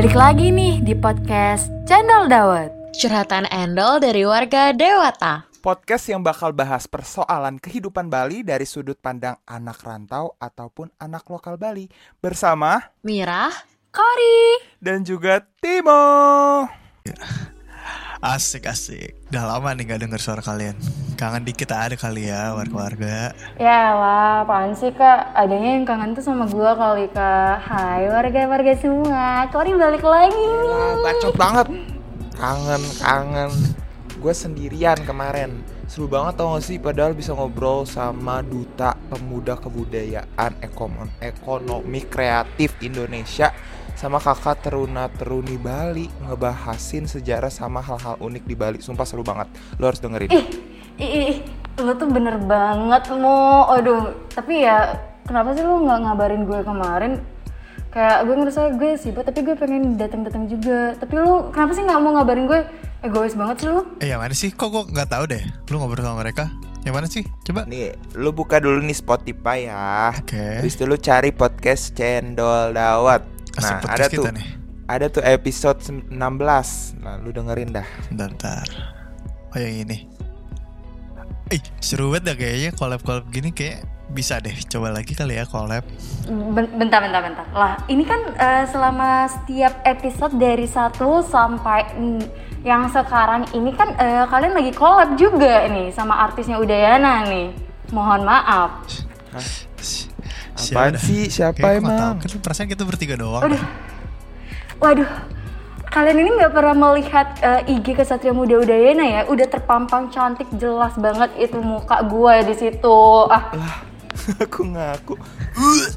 Balik lagi nih di podcast Channel Dawet. Curhatan Endol dari warga Dewata. Podcast yang bakal bahas persoalan kehidupan Bali dari sudut pandang anak rantau ataupun anak lokal Bali bersama Mirah, Kori. dan juga Timo. Asik asik. Udah lama nih gak denger suara kalian. Kangen dikit ada kali ya warga-warga. Ya lah, apaan sih kak? Adanya yang kangen tuh sama gua kali kak. Hai warga-warga semua, Kori balik lagi. Wah, bacot banget. Kangen, kangen. Gue sendirian kemarin. Seru banget tau gak sih padahal bisa ngobrol sama duta pemuda kebudayaan ekonomi, ekonomi kreatif Indonesia sama kakak teruna teruni Bali ngebahasin sejarah sama hal-hal unik di Bali. Sumpah seru banget. Lo harus dengerin. Ih, ih, ih, lo tuh bener banget mo. Aduh, tapi ya kenapa sih lo nggak ngabarin gue kemarin? Kayak gue ngerasa gue sibuk, tapi gue pengen datang-datang juga. Tapi lo kenapa sih nggak mau ngabarin gue? Egois banget sih lo. Eh yang mana sih? Kok gue nggak tahu deh. Lu ngobrol sama mereka? Yang mana sih? Coba. Nih, lu buka dulu nih Spotify ya. Oke. Habis itu lu cari podcast Cendol Dawat. Nah, ada kita tuh. nih. Ada tuh episode 16. Nah, lu dengerin dah. Bentar, bentar. Oh yang ini. Ih seru banget dah kayaknya collab-collab gini kayak bisa deh. Coba lagi kali ya collab. Ben- Bentar, bentar, bentar. Lah, ini kan eh, selama setiap episode dari satu sampai mm, yang sekarang ini kan eh, kalian lagi collab juga nih sama artisnya Udayana nih. Mohon maaf. Si- Apaan dah. sih? Siapa Kayak gua emang? tahu. Kan perasaan kita bertiga doang. Waduh. Waduh. Kalian ini nggak pernah melihat eh, IG Kesatria Muda Udayana ya? Udah terpampang cantik jelas banget itu muka gue di situ. Ah, aku ngaku.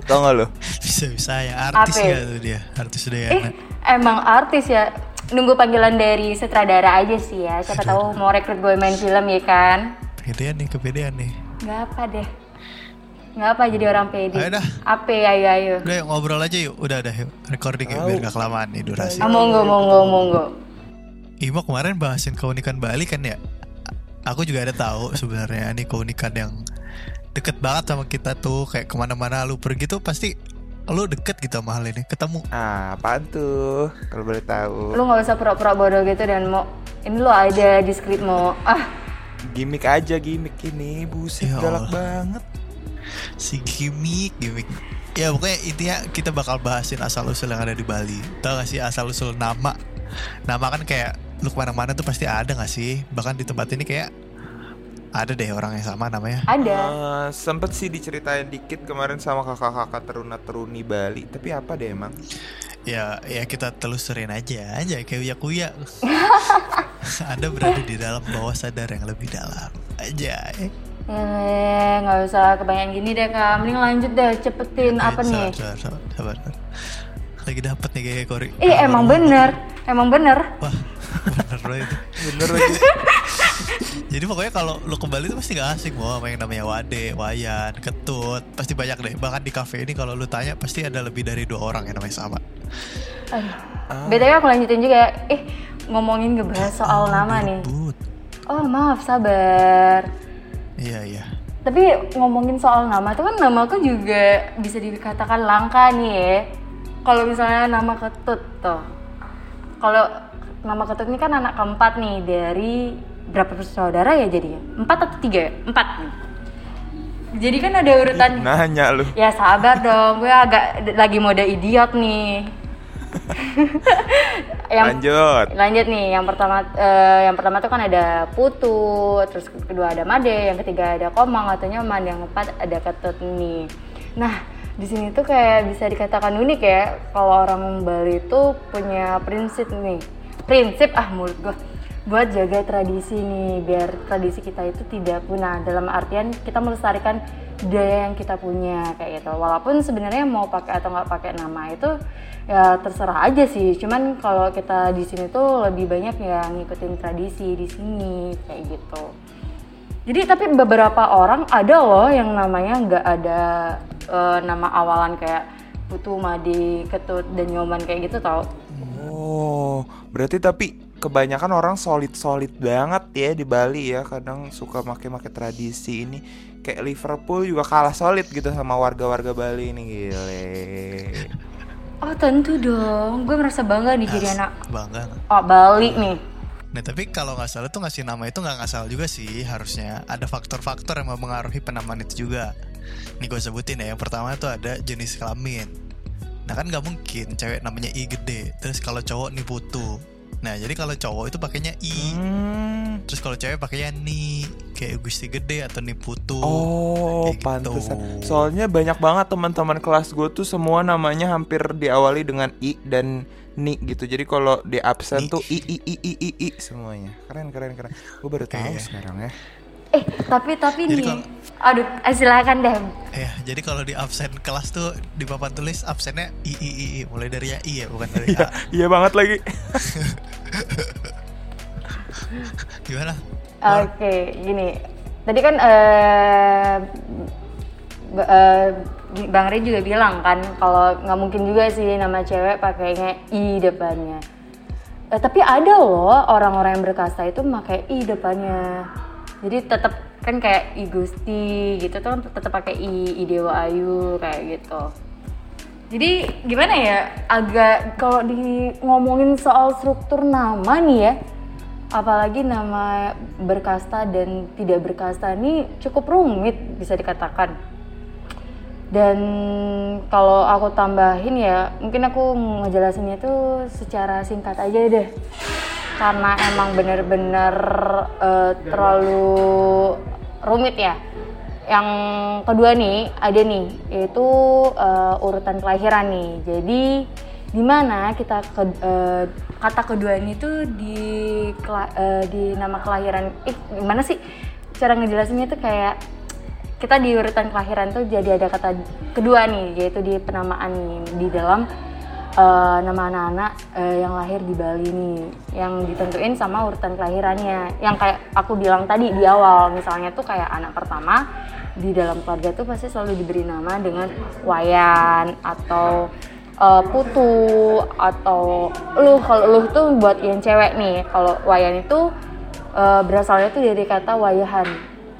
Tau gak lu? Bisa-bisa ya artis Apa? ya tuh dia. Artis udah ya. eh emang artis ya. Nunggu panggilan dari sutradara aja sih ya. Siapa tahu mau rekrut gue main film ya kan? Kepedean nih, kepedean nih. Nggak apa deh. Nggak apa jadi orang pede. Ayo dah. Apa ayo ayo. Udah yuk ngobrol aja yuk. Udah udah yuk. Recording ya biar gak kelamaan nih durasi. Ah, monggo monggo monggo. Imo kemarin bahasin keunikan Bali kan ya. Aku juga ada tahu sebenarnya ini keunikan yang deket banget sama kita tuh kayak ke mana-mana lu pergi tuh pasti lu deket gitu sama hal ini ketemu. Ah, apaan tuh? Kalau boleh tahu. Lu nggak usah pura-pura bodoh gitu dan mau ini lo ada di skrip mau ah. Gimik aja gimik ini. Buset Ya galak banget. si gimmick gimmick ya pokoknya intinya kita bakal bahasin asal usul yang ada di Bali. Tau gak sih asal usul nama? Nama kan kayak lu ke mana-mana tuh pasti ada gak sih? Bahkan di tempat ini kayak ada deh orang yang sama namanya ada. Eh, sempet sih diceritain dikit kemarin sama kakak-kakak teruna teruni Bali. Tapi apa deh emang? ya ya kita telusurin aja aja kayak uya kuya ada berada di dalam bawah sadar yang lebih dalam aja eh. Eh, nggak usah kebanyakan gini deh kak. Mending lanjut deh, cepetin apa Eh, nih? sabar, sabar, sabar, sabar. lagi dapet nih kayak Kori Ih emang bener, emang bener. wah bener loh itu Bener lagi. Jadi pokoknya kalau lu ke Bali tuh pasti gak asing mau sama yang namanya Wade, Wayan, Ketut Pasti banyak deh, bahkan di cafe ini kalau lu tanya pasti ada lebih dari dua orang yang namanya sama Aduh. BTW aku lanjutin juga ya. Eh ngomongin ngebahas soal nama nih. Oh maaf sabar. Iya, iya Tapi ngomongin soal nama tuh kan nama aku juga bisa dikatakan langka nih ya. Kalau misalnya nama ketut tuh. Kalau nama ketut ini kan anak keempat nih dari berapa bersaudara ya jadinya? Empat atau tiga? ya? Empat. Jadi kan ada urutan. Nanya lu. Ya sabar dong, gue agak lagi mode idiot nih. yang Lanjut. lanjut nih, yang pertama eh, yang pertama tuh kan ada Putu, terus kedua ada Made, yang ketiga ada Komang atau Nyoman, yang keempat ada Ketut nih. Nah, di sini tuh kayak bisa dikatakan unik ya, kalau orang Bali itu punya prinsip nih. Prinsip ah mulut gue buat jaga tradisi nih biar tradisi kita itu tidak punah. Dalam artian kita melestarikan budaya yang kita punya kayak gitu. Walaupun sebenarnya mau pakai atau nggak pakai nama itu ya terserah aja sih. Cuman kalau kita di sini tuh lebih banyak yang ngikutin tradisi di sini kayak gitu. Jadi tapi beberapa orang ada loh yang namanya nggak ada eh, nama awalan kayak Putu, Madi, Ketut, dan Nyoman kayak gitu tau. Oh, berarti tapi kebanyakan orang solid-solid banget ya di Bali ya. Kadang suka make-make tradisi ini. Kayak Liverpool juga kalah solid gitu sama warga-warga Bali ini gile. Oh tentu dong, gue merasa bangga nih jadi anak Bangga. oh, Bali nih. Nah tapi kalau nggak salah tuh ngasih nama itu nggak ngasal juga sih harusnya ada faktor-faktor yang mempengaruhi penamaan itu juga. Nih gue sebutin ya yang pertama tuh ada jenis kelamin. Nah kan nggak mungkin cewek namanya I gede, terus kalau cowok nih putu. Nah jadi kalau cowok itu pakainya I, Hmm. terus kalau cewek pakainya ni kayak gusti gede atau nih putu. Oh, Kayak gitu. pantesan. Soalnya banyak banget teman-teman kelas gue tuh semua namanya hampir diawali dengan i dan ni gitu. Jadi kalau di absen Ni. tuh i i i i i, i semuanya. Keren keren keren. Gue baru tahu Iya. sekarang ya. Eh tapi tapi Jadi nih, kalau- aduh eh, silakan deh. Ya, jadi kalau di absen kelas tuh di papan tulis absennya i i i, i. mulai dari ya i ya bukan dari Iya a. iya banget lagi. Gimana? Oke, gini. Tadi kan eh eh, Bang Ray juga bilang kan kalau nggak mungkin juga sih nama cewek pakainya i depannya. Eh, tapi ada loh orang-orang yang berkasta itu pakai i depannya. Jadi tetap kan kayak i Gusti gitu tuh tetap pakai i, i Dewa Ayu kayak gitu. Jadi gimana ya agak kalau di ngomongin soal struktur nama nih ya apalagi nama berkasta dan tidak berkasta ini cukup rumit bisa dikatakan. Dan kalau aku tambahin ya mungkin aku ngejelasinnya tuh secara singkat aja deh. Karena emang bener-bener eh, terlalu rumit ya. Yang kedua nih ada nih yaitu eh, urutan kelahiran nih. Jadi di mana kita ke, eh, kata kedua ini tuh di eh, di nama kelahiran ih gimana sih cara ngejelasinnya tuh kayak kita di urutan kelahiran tuh jadi ada kata kedua nih yaitu di penamaan nih di dalam eh, nama anak-anak eh, yang lahir di Bali nih yang ditentuin sama urutan kelahirannya. Yang kayak aku bilang tadi di awal misalnya tuh kayak anak pertama di dalam keluarga tuh pasti selalu diberi nama dengan Wayan atau eh, Putu atau lu kalau lu tuh buat yang cewek nih kalau Wayan itu eh, berasalnya tuh dari kata wayahan.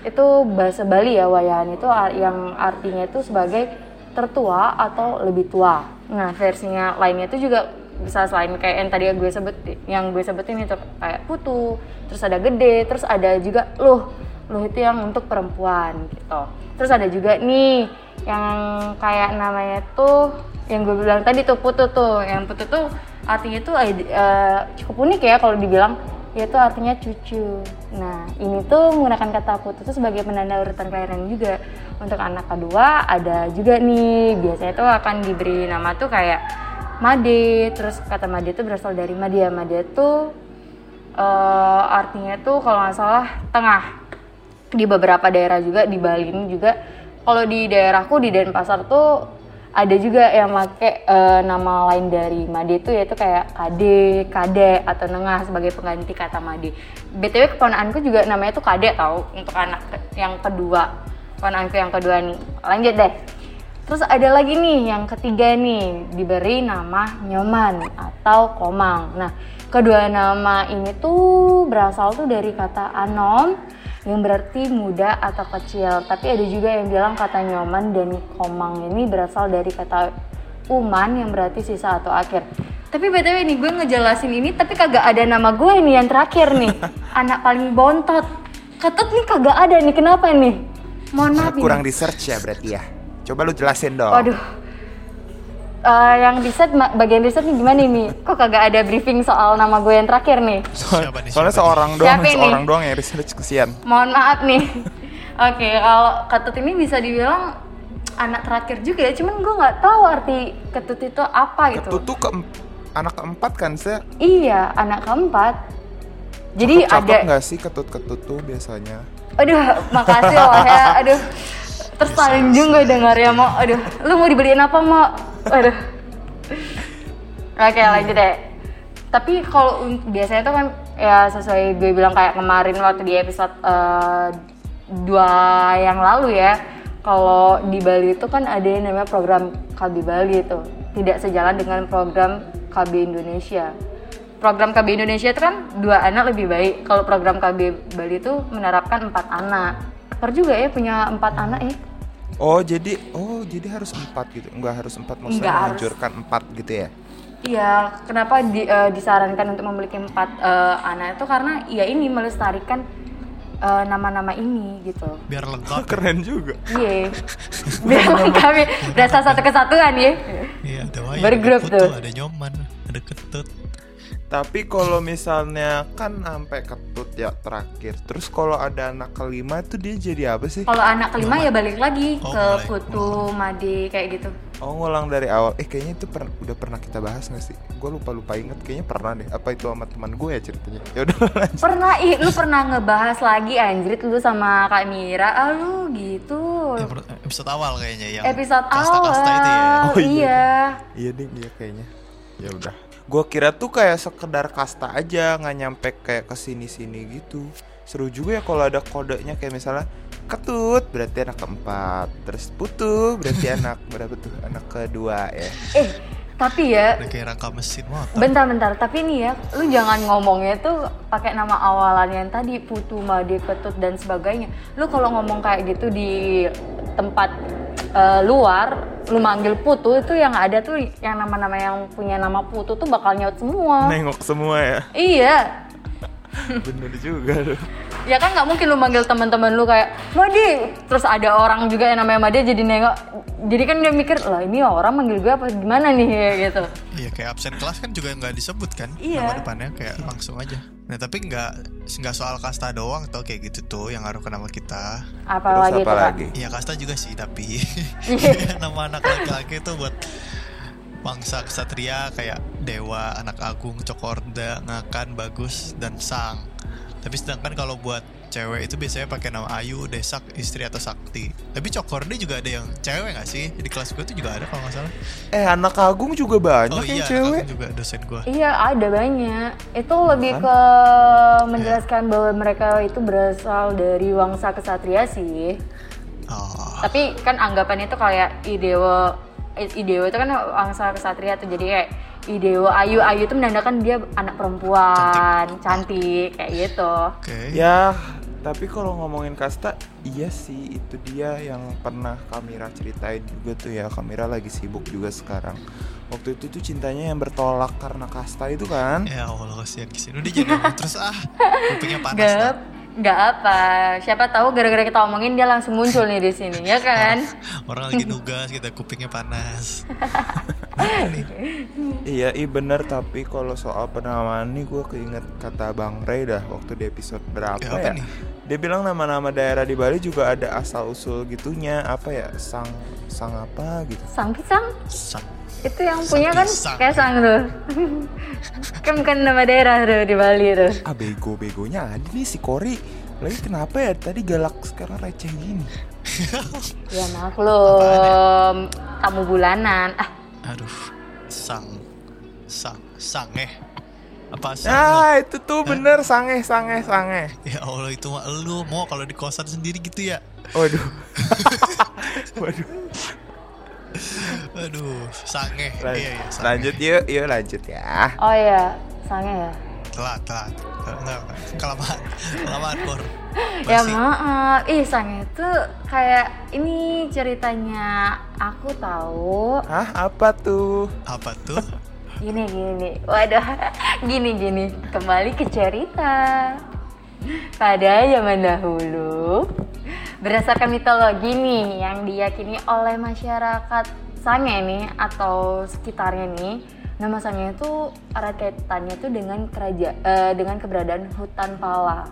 Itu bahasa Bali ya wayahan itu yang artinya itu sebagai tertua atau lebih tua. Nah versinya lainnya itu juga bisa selain kayak yang tadi gue sebut yang gue sebutin itu kayak putu, terus ada gede, terus ada juga luh, luh itu yang untuk perempuan gitu. Terus ada juga nih yang kayak namanya tuh yang gue bilang tadi tuh putu tuh, yang putu tuh artinya tuh eh, cukup unik ya kalau dibilang yaitu artinya cucu. Nah, ini tuh menggunakan kata putu tuh sebagai penanda urutan kelahiran juga. Untuk anak kedua ada juga nih, biasanya tuh akan diberi nama tuh kayak Made, terus kata Made itu berasal dari Madia. Made tuh eh, artinya tuh kalau nggak salah tengah. Di beberapa daerah juga di Bali ini juga kalau di daerahku di Denpasar tuh ada juga yang make eh, nama lain dari Made itu yaitu kayak Kade, Kade atau Nengah sebagai pengganti kata Made. BTW keponakanku juga namanya tuh Kade tau untuk anak yang kedua. Keponakanku yang kedua nih. Lanjut deh. Terus ada lagi nih yang ketiga nih diberi nama Nyoman atau Komang. Nah, kedua nama ini tuh berasal tuh dari kata anom yang berarti muda atau kecil. Tapi ada juga yang bilang kata Nyoman dan Komang ini berasal dari kata Uman yang berarti sisa atau akhir. Tapi btw nih gue ngejelasin ini tapi kagak ada nama gue nih yang terakhir nih. Anak paling bontot. Ketut nih kagak ada nih kenapa nih? Mohon maaf ini. Kurang di search ya berarti ya. Coba lu jelasin dong. Waduh. Eh, yang riset bagian riset nih gimana nih? Kok kagak ada briefing soal nama gue yang terakhir nih? Soal- Siapa nih, soalnya siapa nih? seorang doang, Siapa seorang doang yang research kesian. Mohon maaf nih. Oke, kalau ketut ini bisa dibilang anak terakhir juga ya, cuman gue nggak tahu arti ketut itu apa gitu. Ketut tuh ke anak keempat kan, se? Iya, anak keempat. Jadi Cakep ada, nggak sih ketut-ketut tuh biasanya? aduh, makasih loh ya, aduh, tersanjung gue denger ya mau, aduh, lu mau dibeliin apa mau, aduh. Oke lanjut deh. Tapi kalau biasanya tuh kan ya sesuai gue bilang kayak kemarin waktu di episode eh, dua yang lalu ya. Kalau di Bali itu kan ada yang namanya program KB Bali itu tidak sejalan dengan program KB Indonesia. Program KB Indonesia itu kan dua anak lebih baik. Kalau program KB Bali itu menerapkan empat anak. Per juga ya punya empat anak ya. Oh jadi oh jadi harus empat gitu nggak harus empat maksudnya Nggak harus. menganjurkan empat gitu ya? Iya, kenapa di- eh, disarankan untuk memiliki empat eh, anak itu karena ya ini melestarikan eh, nama-nama ini gitu. biar lengkap Keren juga. Iya, biar kami berasa satu kesatuan ya. iya ada wayu Bergrup ada putu tuh. ada nyoman ada ketut Tapi kalau misalnya kan sampai ketut ya terakhir. Terus kalau ada anak kelima itu dia jadi apa sih? Kalau anak kelima ya balik lagi Oh, ke mulai. Putu, Made kayak gitu. Oh ngulang dari awal. Eh kayaknya itu per- udah pernah kita bahas nggak sih? Gue lupa lupa inget. Kayaknya pernah deh. Apa itu sama teman gue ya ceritanya? Ya udah. Pernah, ih, lu pernah ngebahas lagi anjrit lu sama Kak Mira, ah lu gitu. Episode awal kayaknya yang Episode kasta-kasta awal, itu ya Oh, iya. iya. Iya deh, iya kayaknya. Ya udah. Gue kira tuh kayak sekedar kasta aja, nggak nyampe kayak ke sini-sini gitu. Seru juga ya kalau ada kodenya kayak misalnya ketut berarti anak keempat, terus putu berarti anak berapa tuh? Anak kedua ya. Eh, tapi ya, udah kayak rangka mesin motor bentar-bentar, tapi nih ya, lu jangan ngomongnya tuh pakai nama awalan yang tadi Putu, Made, Ketut dan sebagainya. Lu kalau ngomong kayak gitu di tempat eh, luar, lu manggil Putu itu yang ada tuh yang nama-nama yang punya nama Putu tuh bakal nyaut semua. Nengok semua ya. Iya. Bener juga tuh. Ya kan nggak mungkin lu manggil teman-teman lu kayak Madi, terus ada orang juga yang namanya Madi jadi nengok. Jadi kan dia mikir lah ini orang manggil gue apa gimana nih gitu. Iya kayak absen kelas kan juga nggak disebut kan Iya. nama depannya kayak langsung aja. Nah tapi nggak nggak soal kasta doang atau kayak gitu tuh yang ngaruh ke nama kita. Apalagi Terus tuh apa lagi? Iya kasta juga sih tapi nama anak laki-laki itu buat bangsa kesatria kayak dewa, anak agung, cokorda, ngakan, bagus dan sang. Tapi sedangkan kalau buat cewek itu biasanya pakai nama Ayu, Desak, istri atau Sakti. Tapi cokorda juga ada yang cewek nggak sih? Di kelas gue tuh juga ada kalau nggak salah. Eh anak agung juga banyak oh yang iya, anak cewek. agung juga dosen gue. Iya ada banyak. Itu lebih ke menjelaskan bahwa mereka itu berasal dari wangsa kesatria sih. Oh, Tapi kan anggapannya itu kayak idewa idewa itu kan wangsa kesatria tuh jadi kayak idewa ayu ayu itu menandakan dia anak perempuan cantik, kayak gitu. oke. Ya, tapi kalau ngomongin kasta, iya sih itu dia yang pernah Kamira ceritain juga tuh ya. Kamira lagi sibuk juga sekarang. Waktu itu tuh cintanya yang bertolak karena kasta itu kan. Ya Allah kasihan kasihan. Udah jangan terus ah. Kupingnya panas. Gak, dah. gak apa. Siapa tahu gara-gara kita omongin dia langsung muncul nih di sini, ya kan? Orang lagi nugas kita kupingnya panas. Iya, iya bener tapi kalau soal penamaan nih gue keinget kata Bang Ray dah waktu di episode berapa Ya, apa ya? nih? Dia bilang nama-nama daerah di Bali juga ada asal usul gitunya apa ya sang sang apa gitu. Sang pisang Sang. itu yang punya kan pisang. kayak sang tuh. kan bukan nama daerah tuh di Bali tuh. Ah bego begonya ada nih si Kori. Lagi kenapa ya tadi galak sekarang receh gini? Ya maklum, tamu bulanan. Ah, Aduh. Sang. Sang. Sang eh. Apa sang? Ah itu tuh bener sange sange sange. Ya Allah itu mah lu mau kalau di kosan sendiri gitu ya. Waduh. Waduh. Aduh, sange. Lan- Iya iya. sange. lanjut yuk, yuk lanjut ya. oh iya, sangnya ya. Telat, telat. Kelamaan. Kelamaan, Kor. Ya maaf, ih sangnya itu kayak ini ceritanya aku tahu. Hah apa tuh? Apa tuh? Gini gini, waduh, gini gini. Kembali ke cerita. Pada zaman dahulu, berdasarkan mitologi nih yang diyakini oleh masyarakat Sange nih atau sekitarnya nih, nama Sange itu erat kaitannya tuh dengan keraja eh, dengan keberadaan hutan pala.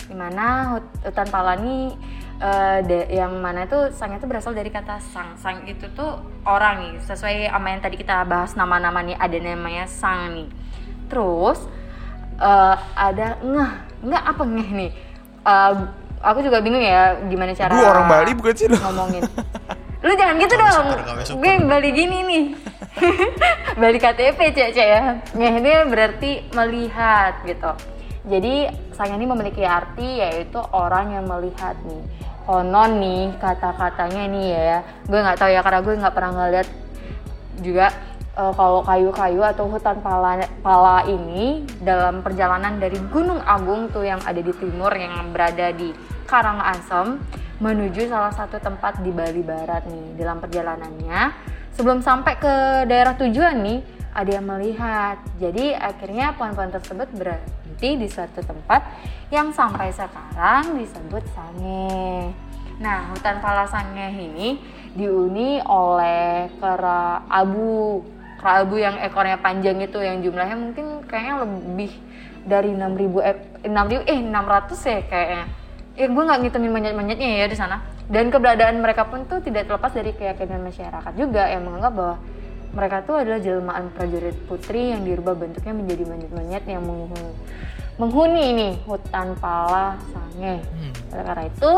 Di mana hut- hutan pala ini eh, da- yang mana itu Sange itu berasal dari kata sang. Sang itu tuh orang nih, sesuai sama yang tadi kita bahas nama-nama nih ada namanya sang nih. Terus eh, ada ngeh, ngeh apa ngeh nih? Eh, aku juga bingung ya gimana cara Aduh, orang Bali bukan sih lo? ngomongin. Lu jangan gitu dong. Gue Bali gini nih. Bali KTP cek cek ya. Ini berarti melihat gitu. Jadi sang ini memiliki arti yaitu orang yang melihat nih. Konon nih kata-katanya nih ya. Gue nggak tahu ya karena gue nggak pernah ngeliat juga eh, kalau kayu-kayu atau hutan pala, pala ini dalam perjalanan dari Gunung Agung tuh yang ada di timur yang berada di Karangasem menuju salah satu tempat di Bali Barat nih. Dalam perjalanannya, sebelum sampai ke daerah tujuan nih, ada yang melihat. Jadi akhirnya pohon-pohon tersebut berhenti di suatu tempat yang sampai sekarang disebut Sange. Nah, hutan pala Sange ini dihuni oleh kera abu. Kera abu yang ekornya panjang itu yang jumlahnya mungkin kayaknya lebih dari 6000 ek 6000 eh 600 ya kayaknya. Ya gue nggak ngitungin monyet-monyetnya ya di sana. Dan keberadaan mereka pun tuh tidak terlepas dari keyakinan masyarakat juga yang menganggap bahwa mereka tuh adalah jelmaan prajurit putri yang dirubah bentuknya menjadi monyet-monyet yang menghuni, menghuni ini hutan pala sange. Hmm. Oleh karena itu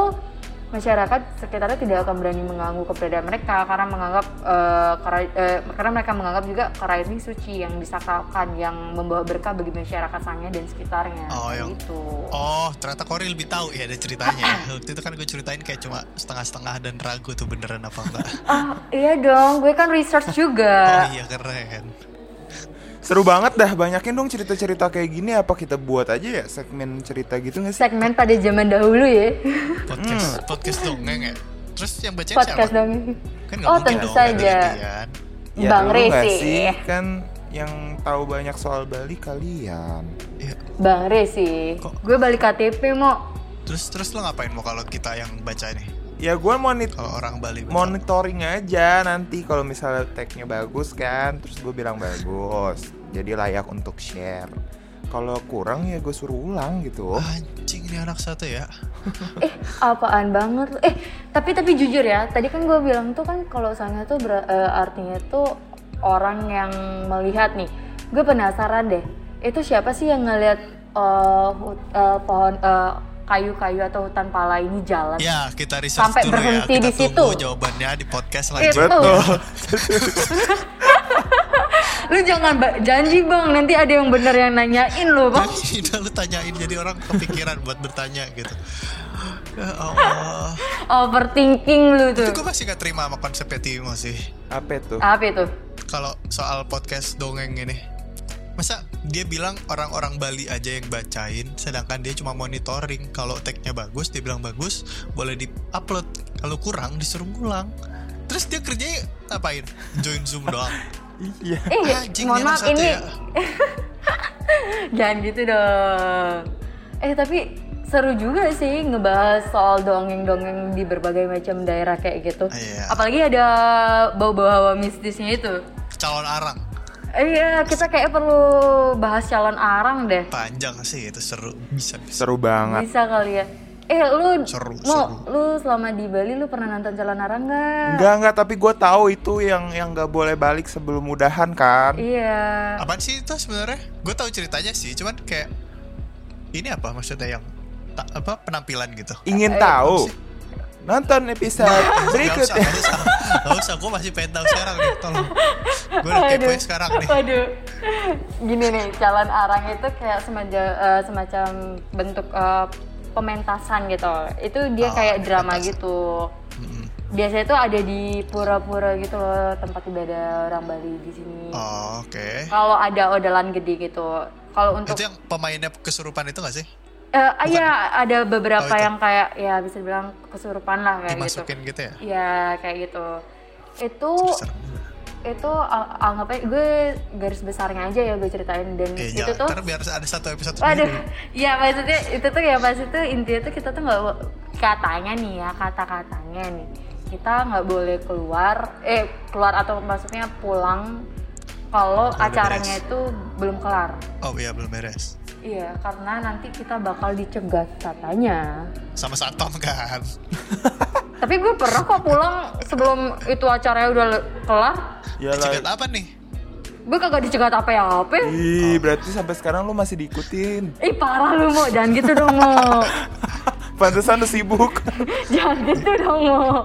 masyarakat sekitarnya tidak akan berani mengganggu keberadaan mereka karena menganggap eh, kera, eh, karena mereka menganggap juga kera ini suci yang disakralkan yang membawa berkah bagi masyarakat sange dan sekitarnya. Oh, yang- gitu. Oh, ternyata Kori lebih tahu ya ada ceritanya. Waktu itu kan gue ceritain kayak cuma setengah-setengah dan ragu tuh beneran apa enggak. Ah, iya dong, gue kan research Oh juga. iya keren. Seru banget dah, banyakin dong cerita-cerita kayak gini apa kita buat aja ya segmen cerita gitu gak sih? Segmen pada zaman dahulu ya. Podcast podcast dongeng ya. Terus yang baca Podcast siapa? dong. Kan nggak Oh, tentu dong, saja. gantian. Ya Bang Resi. sih? Kan yang tahu banyak soal Bali kalian. Iya. Bang Resi, Kok- gue balik KTP mau. Terus terus lo ngapain mau kalau kita yang baca nih? Ya gue monit Kalau orang Bali baca. monitoring aja nanti kalau misalnya tagnya bagus kan, terus gue bilang bagus, jadi layak untuk share. Kalau kurang ya gue suruh ulang gitu. Anjing ini anak satu ya. Eh, apaan banget? Eh, tapi tapi jujur ya, tadi kan gue bilang tuh kan kalau sana tuh ber- eh, artinya tuh orang yang melihat nih. Gue penasaran deh, itu siapa sih yang ngelihat eh, hut- eh, pohon eh, kayu-kayu atau hutan pala ini jalan? Ya, kita research Sampai dulu ya. berhenti Kita di situ. jawabannya di podcast Itu. selanjutnya. Lu jangan ba- janji bang, nanti ada yang bener yang nanyain lu bang. Jadi udah lu tanyain jadi orang kepikiran buat bertanya gitu. Ya Allah. Overthinking lu tuh. Itu gue masih gak terima sama konsepnya Timo sih. Apa itu? Apa itu? Kalau soal podcast dongeng ini. Masa dia bilang orang-orang Bali aja yang bacain, sedangkan dia cuma monitoring. Kalau tagnya bagus, dia bilang bagus, boleh di-upload. Kalau kurang, disuruh ngulang. Terus dia kerjanya ngapain? Join Zoom doang. Iya. Eh, Anjing, mohon maaf ini ya. jangan gitu dong. Eh tapi seru juga sih ngebahas soal dongeng-dongeng di berbagai macam daerah kayak gitu. Iya. Apalagi ada bau-bau hawa mistisnya itu. Calon arang. Eh, Iya, kita kayak perlu bahas calon arang deh. Panjang sih itu seru. Bisa, bisa. Seru banget. Bisa kali ya. Eh, lu Seru, mau lu selama di Bali lu pernah nonton calon arang nggak? Enggak enggak, tapi gue tahu itu yang yang nggak boleh balik sebelum udahan kan. Iya. Apaan sih itu sebenarnya? Gue tahu ceritanya sih, cuman kayak ini apa maksudnya yang ta- apa penampilan gitu? Ingin Eh, tahu? Nonton episode usah, berikutnya. gak usah, gak usah. Gue masih pengen tahu sekarang nih, tolong. Gue udah kepo sekarang nih. Waduh. Gini nih, calon arang itu kayak semacam eh, semacam bentuk eh, pementasan gitu. Itu dia Oh, kayak drama pementasan. gitu. Biasanya itu ada di pura-pura gitu loh, tempat ibadah orang Bali di sini. Oh, oke. Kalau ada odalan gede gitu. Kalau untuk Itu yang pemainnya kesurupan itu gak sih? Eh iya ada beberapa Oh, itu. yang kayak ya bisa dibilang kesurupan lah kayak gitu. Dimasukin gitu ya? Iya, kayak gitu. Itu Serem. itu a- anggap aja gue garis besarnya aja ya gue ceritain dan Eh, itu jangan, tuh biar ada satu episode Waduh, ya maksudnya itu tuh ya pas itu intinya tuh kita tuh nggak katanya nih ya kata-katanya nih kita nggak boleh keluar eh keluar atau maksudnya pulang kalau acaranya beres. itu belum kelar. Oh iya, belum beres. Iya, karena nanti kita bakal dicegat katanya. Sama Satom kan? Tapi gue pernah kok pulang sebelum itu acaranya udah kelar. Ya Cegat lah. apa nih? Gue kagak dicegat apa-apa. Ih, berarti sampai sekarang lu masih diikutin. Ih parah lu mau, jangan gitu dong mau. Pantesan lu sibuk. jangan gitu dong mau.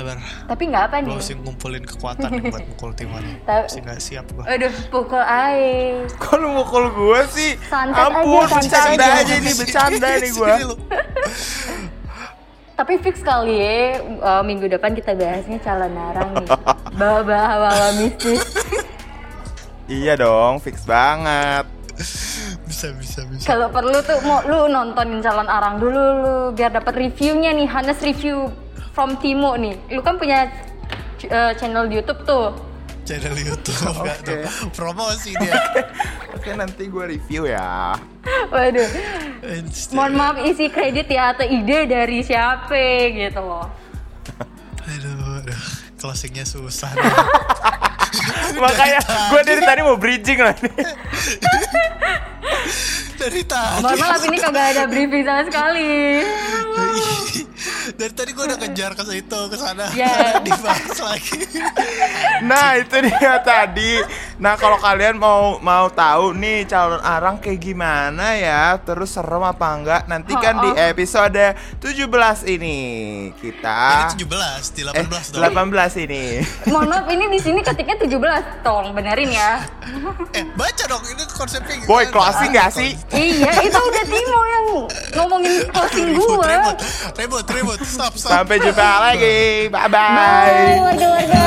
Sabar. Tapi nggak apa Gue nih. mesti ngumpulin kekuatan nih buat mukul Timo nih. Ta- Masih gak siap gue. Aduh, pukul air. Kok lu mukul gua sih? Santet Ampun, aja, bercanda aja. aja ini, bercanda nih lu. Tapi fix kali ya, uh, minggu depan kita bahasnya calon narang nih. Bawa-bawa mistis. Iya dong, fix banget. bisa bisa bisa Kalau perlu tuh mau lu nontonin calon arang dulu lu biar dapat reviewnya nih, Hanes review from Timo nih. Lu kan punya uh, channel di YouTube tuh. Channel YouTube nggak Oke. tuh. Promosi dia. Oke nanti gue review ya. Waduh. Anjir. Mohon maaf isi kredit ya atau ide dari siapa gitu loh. Aduh, aduh. Closingnya susah nih. Makanya gue dari tadi mau bridging lah nih. Dari tadi. Mohon maaf ini kagak ada briefing sama sekali. Dari tadi gue udah kejar ke situ, ke sana. Ya. Dibahas lagi. Nah itu dia tadi. Nah kalau kalian mau mau tahu nih calon arang kayak gimana ya, terus serem apa enggak? Nanti kan di Oh, oh. episode 17 ini kita Ini 17, di 18 eh dong. 18 ini. Mohon maaf ini di sini ketiknya 17. Tolong benerin ya. Eh, baca dong, ini konsepnya? Boy closing nggak sih? Iya, itu udah Timo yang ngomongin closing Ribut, gua. ribut, ribut, ribut, stop, stop. Sampai jumpa lagi. Bye bye. Bye warga-warga.